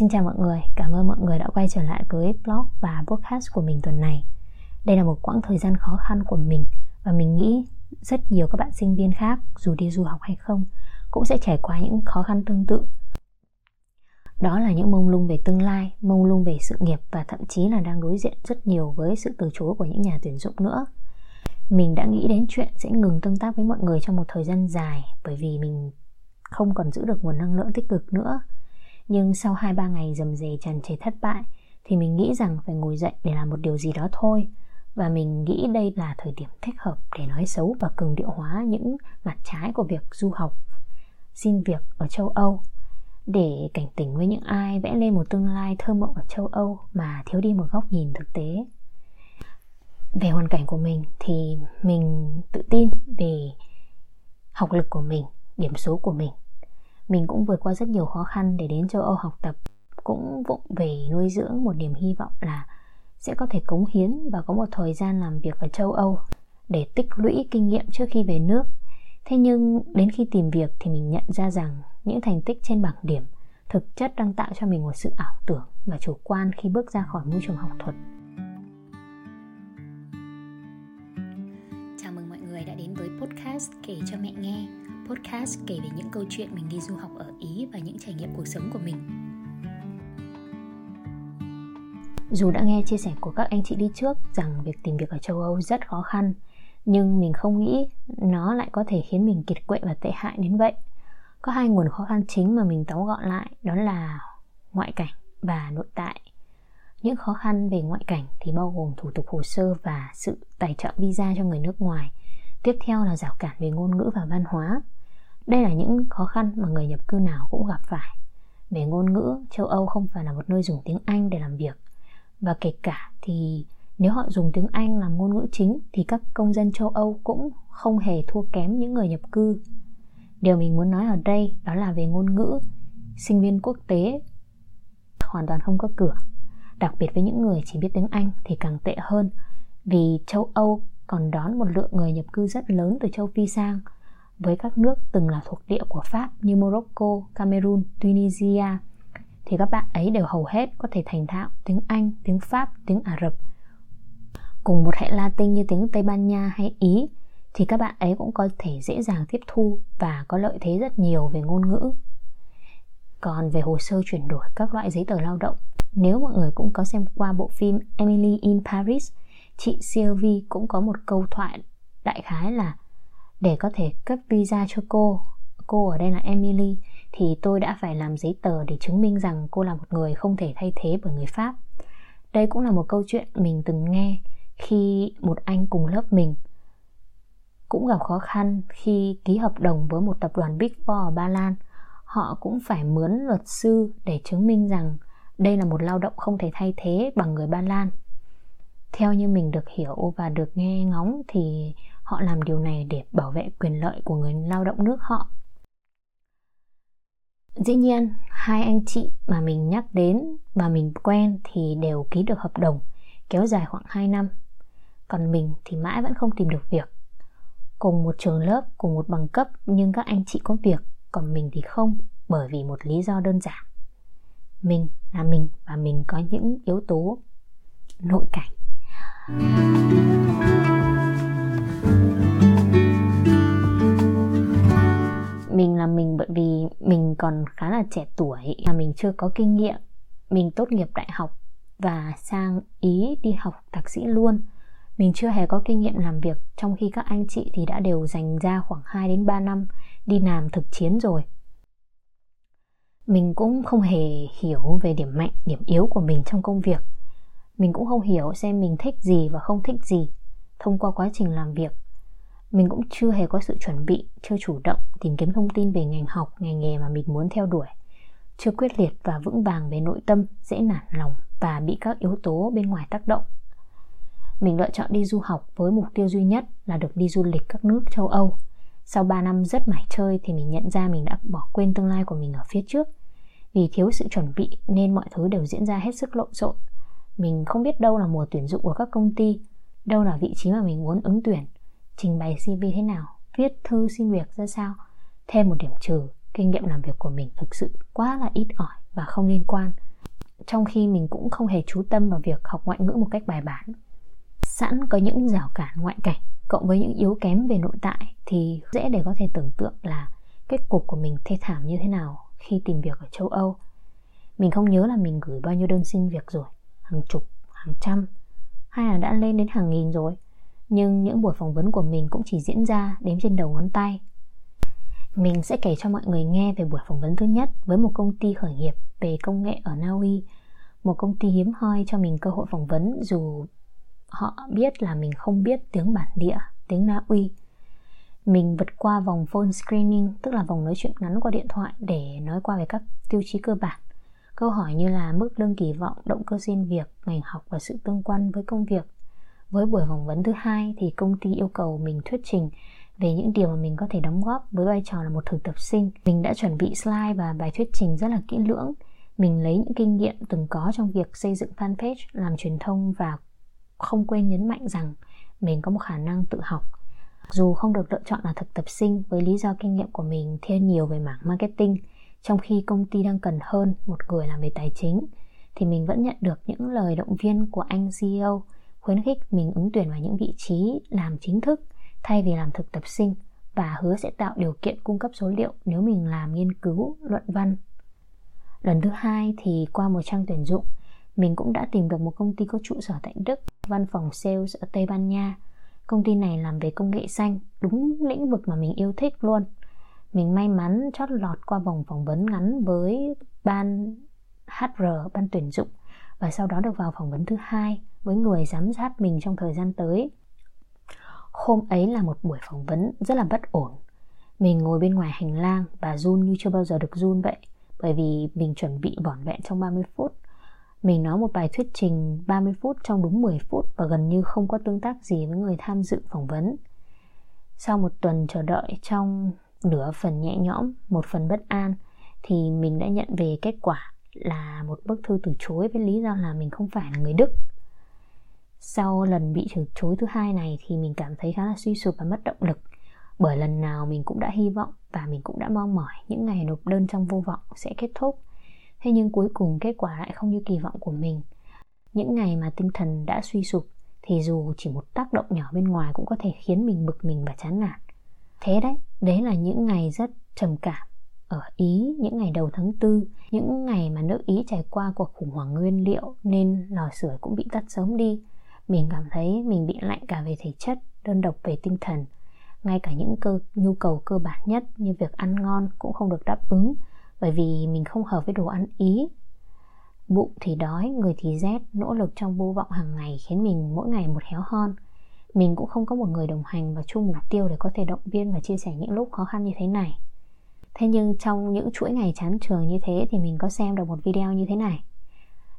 Xin chào mọi người, cảm ơn mọi người đã quay trở lại với blog và podcast của mình tuần này. Đây là một quãng thời gian khó khăn của mình và mình nghĩ rất nhiều các bạn sinh viên khác dù đi du học hay không cũng sẽ trải qua những khó khăn tương tự. Đó là những mông lung về tương lai, mông lung về sự nghiệp và thậm chí là đang đối diện rất nhiều với sự từ chối của những nhà tuyển dụng nữa. Mình đã nghĩ đến chuyện sẽ ngừng tương tác với mọi người trong một thời gian dài bởi vì mình không còn giữ được nguồn năng lượng tích cực nữa nhưng sau 2-3 ngày dầm dề tràn trề thất bại thì mình nghĩ rằng phải ngồi dậy để làm một điều gì đó thôi. Và mình nghĩ đây là thời điểm thích hợp để nói xấu và cường điệu hóa những mặt trái của việc du học xin việc ở châu Âu. Để cảnh tỉnh với những ai vẽ lên một tương lai thơ mộng ở châu Âu mà thiếu đi một góc nhìn thực tế. Về hoàn cảnh của mình thì mình tự tin về học lực của mình, điểm số của mình mình cũng vượt qua rất nhiều khó khăn để đến châu Âu học tập cũng vụng về nuôi dưỡng một niềm hy vọng là sẽ có thể cống hiến và có một thời gian làm việc ở châu Âu để tích lũy kinh nghiệm trước khi về nước. Thế nhưng đến khi tìm việc thì mình nhận ra rằng những thành tích trên bảng điểm thực chất đang tạo cho mình một sự ảo tưởng và chủ quan khi bước ra khỏi môi trường học thuật. Chào mừng mọi người đã đến với podcast kể cho mẹ nghe podcast kể về những câu chuyện mình đi du học ở Ý và những trải nghiệm cuộc sống của mình. Dù đã nghe chia sẻ của các anh chị đi trước rằng việc tìm việc ở châu Âu rất khó khăn, nhưng mình không nghĩ nó lại có thể khiến mình kiệt quệ và tệ hại đến vậy. Có hai nguồn khó khăn chính mà mình tóm gọn lại đó là ngoại cảnh và nội tại. Những khó khăn về ngoại cảnh thì bao gồm thủ tục hồ sơ và sự tài trợ visa cho người nước ngoài. Tiếp theo là rào cản về ngôn ngữ và văn hóa. Đây là những khó khăn mà người nhập cư nào cũng gặp phải. Về ngôn ngữ, châu Âu không phải là một nơi dùng tiếng Anh để làm việc. Và kể cả thì nếu họ dùng tiếng Anh làm ngôn ngữ chính thì các công dân châu Âu cũng không hề thua kém những người nhập cư. Điều mình muốn nói ở đây đó là về ngôn ngữ, sinh viên quốc tế hoàn toàn không có cửa. Đặc biệt với những người chỉ biết tiếng Anh thì càng tệ hơn vì châu Âu còn đón một lượng người nhập cư rất lớn từ châu Phi sang – với các nước từng là thuộc địa của Pháp như Morocco, Cameroon, Tunisia thì các bạn ấy đều hầu hết có thể thành thạo tiếng Anh, tiếng Pháp, tiếng Ả Rập. Cùng một hệ Latin như tiếng Tây Ban Nha hay Ý thì các bạn ấy cũng có thể dễ dàng tiếp thu và có lợi thế rất nhiều về ngôn ngữ. Còn về hồ sơ chuyển đổi các loại giấy tờ lao động, nếu mọi người cũng có xem qua bộ phim Emily in Paris, chị Sylvie cũng có một câu thoại đại khái là để có thể cấp visa cho cô cô ở đây là Emily, thì tôi đã phải làm giấy tờ để chứng minh rằng cô là một người không thể thay thế bởi người Pháp. Đây cũng là một câu chuyện mình từng nghe khi một anh cùng lớp mình cũng gặp khó khăn khi ký hợp đồng với một tập đoàn Big Four ở Ba Lan. Họ cũng phải mướn luật sư để chứng minh rằng đây là một lao động không thể thay thế bằng người Ba Lan. Theo như mình được hiểu và được nghe ngóng thì họ làm điều này để bảo vệ quyền lợi của người lao động nước họ. Dĩ nhiên, hai anh chị mà mình nhắc đến và mình quen thì đều ký được hợp đồng, kéo dài khoảng 2 năm. Còn mình thì mãi vẫn không tìm được việc. Cùng một trường lớp, cùng một bằng cấp, nhưng các anh chị có việc, còn mình thì không, bởi vì một lý do đơn giản. Mình là mình và mình có những yếu tố, nội cảnh. Mình là mình bởi vì mình còn khá là trẻ tuổi và mình chưa có kinh nghiệm mình tốt nghiệp đại học và sang ý đi học thạc sĩ luôn mình chưa hề có kinh nghiệm làm việc trong khi các anh chị thì đã đều dành ra khoảng 2 đến 3 năm đi làm thực chiến rồi. Mình cũng không hề hiểu về điểm mạnh, điểm yếu của mình trong công việc. Mình cũng không hiểu xem mình thích gì và không thích gì thông qua quá trình làm việc mình cũng chưa hề có sự chuẩn bị chưa chủ động tìm kiếm thông tin về ngành học ngành nghề mà mình muốn theo đuổi chưa quyết liệt và vững vàng về nội tâm dễ nản lòng và bị các yếu tố bên ngoài tác động mình lựa chọn đi du học với mục tiêu duy nhất là được đi du lịch các nước châu Âu. Sau 3 năm rất mải chơi thì mình nhận ra mình đã bỏ quên tương lai của mình ở phía trước. Vì thiếu sự chuẩn bị nên mọi thứ đều diễn ra hết sức lộn xộn. Mình không biết đâu là mùa tuyển dụng của các công ty, đâu là vị trí mà mình muốn ứng tuyển trình bày CV thế nào, viết thư xin việc ra sao. Thêm một điểm trừ, kinh nghiệm làm việc của mình thực sự quá là ít ỏi và không liên quan. trong khi mình cũng không hề chú tâm vào việc học ngoại ngữ một cách bài bản sẵn có những rào cản ngoại cảnh cộng với những yếu kém về nội tại thì dễ để có thể tưởng tượng là kết cục của mình thê thảm như thế nào khi tìm việc ở châu Âu. Mình không nhớ là mình gửi bao nhiêu đơn xin việc rồi, hàng chục, hàng trăm, hay là đã lên đến hàng nghìn rồi. Nhưng những buổi phỏng vấn của mình cũng chỉ diễn ra đếm trên đầu ngón tay. Mình sẽ kể cho mọi người nghe về buổi phỏng vấn thứ nhất với một công ty khởi nghiệp về công nghệ ở Na Uy, một công ty hiếm hoi cho mình cơ hội phỏng vấn dù họ biết là mình không biết tiếng bản địa, tiếng Na Uy. Mình vượt qua vòng phone screening, tức là vòng nói chuyện ngắn qua điện thoại để nói qua về các tiêu chí cơ bản. Câu hỏi như là mức lương kỳ vọng, động cơ xin việc, ngành học và sự tương quan với công việc. Với buổi phỏng vấn thứ hai thì công ty yêu cầu mình thuyết trình về những điều mà mình có thể đóng góp với vai trò là một thực tập sinh. Mình đã chuẩn bị slide và bài thuyết trình rất là kỹ lưỡng. Mình lấy những kinh nghiệm từng có trong việc xây dựng fanpage, làm truyền thông và không quên nhấn mạnh rằng mình có một khả năng tự học dù không được lựa chọn là thực tập sinh với lý do kinh nghiệm của mình thiên nhiều về mảng marketing trong khi công ty đang cần hơn một người làm về tài chính thì mình vẫn nhận được những lời động viên của anh CEO khuyến khích mình ứng tuyển vào những vị trí làm chính thức thay vì làm thực tập sinh và hứa sẽ tạo điều kiện cung cấp số liệu nếu mình làm nghiên cứu luận văn lần thứ hai thì qua một trang tuyển dụng mình cũng đã tìm được một công ty có trụ sở tại Đức, văn phòng sales ở Tây Ban Nha. Công ty này làm về công nghệ xanh, đúng lĩnh vực mà mình yêu thích luôn. Mình may mắn chót lọt qua vòng phỏng vấn ngắn với ban HR, ban tuyển dụng và sau đó được vào phỏng vấn thứ hai với người giám sát mình trong thời gian tới. Hôm ấy là một buổi phỏng vấn rất là bất ổn. Mình ngồi bên ngoài hành lang và run như chưa bao giờ được run vậy bởi vì mình chuẩn bị bỏn vẹn trong 30 phút mình nói một bài thuyết trình 30 phút trong đúng 10 phút và gần như không có tương tác gì với người tham dự phỏng vấn. Sau một tuần chờ đợi trong nửa phần nhẹ nhõm, một phần bất an thì mình đã nhận về kết quả là một bức thư từ chối với lý do là mình không phải là người Đức. Sau lần bị từ chối thứ hai này thì mình cảm thấy khá là suy sụp và mất động lực. Bởi lần nào mình cũng đã hy vọng và mình cũng đã mong mỏi những ngày nộp đơn trong vô vọng sẽ kết thúc. Thế nhưng cuối cùng kết quả lại không như kỳ vọng của mình. Những ngày mà tinh thần đã suy sụp thì dù chỉ một tác động nhỏ bên ngoài cũng có thể khiến mình bực mình và chán nản. Thế đấy đấy là những ngày rất trầm cảm ở Ý, những ngày đầu tháng tư, những ngày mà nước Ý trải qua cuộc khủng hoảng nguyên liệu nên lò sưởi cũng bị tắt sớm đi mình cảm thấy mình bị lạnh cả về thể chất, đơn độc về tinh thần. Ngay cả những cơ, nhu cầu cơ bản nhất như việc ăn ngon cũng không được đáp ứng, bởi vì mình không hợp với đồ ăn ý. Bụng thì đói, người thì rét, nỗ lực trong vô vọng hàng ngày khiến mình mỗi ngày một héo hon. Mình cũng không có một người đồng hành và chung mục tiêu để có thể động viên và chia sẻ những lúc khó khăn như thế này. Thế nhưng trong những chuỗi ngày chán trường như thế thì mình có xem được một video như thế này.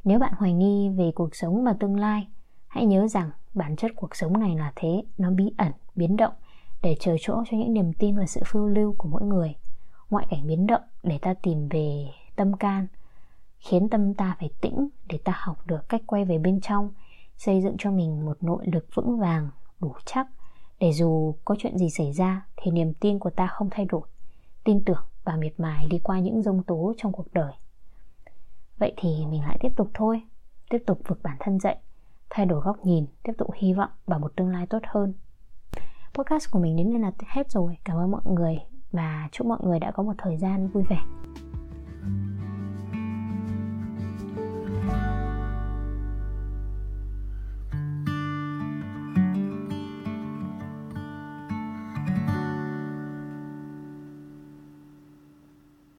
Nếu bạn hoài nghi về cuộc sống và tương lai hãy nhớ rằng bản chất cuộc sống này là thế, nó bí ẩn, biến động, để chờ chỗ cho những niềm tin và sự phiêu lưu của mỗi người. Ngoại cảnh biến động để ta tìm về tâm can, khiến tâm ta phải tĩnh để ta học được cách quay về bên trong, xây dựng cho mình một nội lực vững vàng, đủ chắc. Để dù có chuyện gì xảy ra, thì niềm tin của ta không thay đổi. Tin tưởng và miệt mài đi qua những rông tố trong cuộc đời. Vậy thì mình lại tiếp tục thôi, tiếp tục vực bản thân dậy thay đổi góc nhìn, tiếp tục hy vọng vào một tương lai tốt hơn. Podcast của mình đến đây là hết rồi. Cảm ơn mọi người và chúc mọi người đã có một thời gian vui vẻ.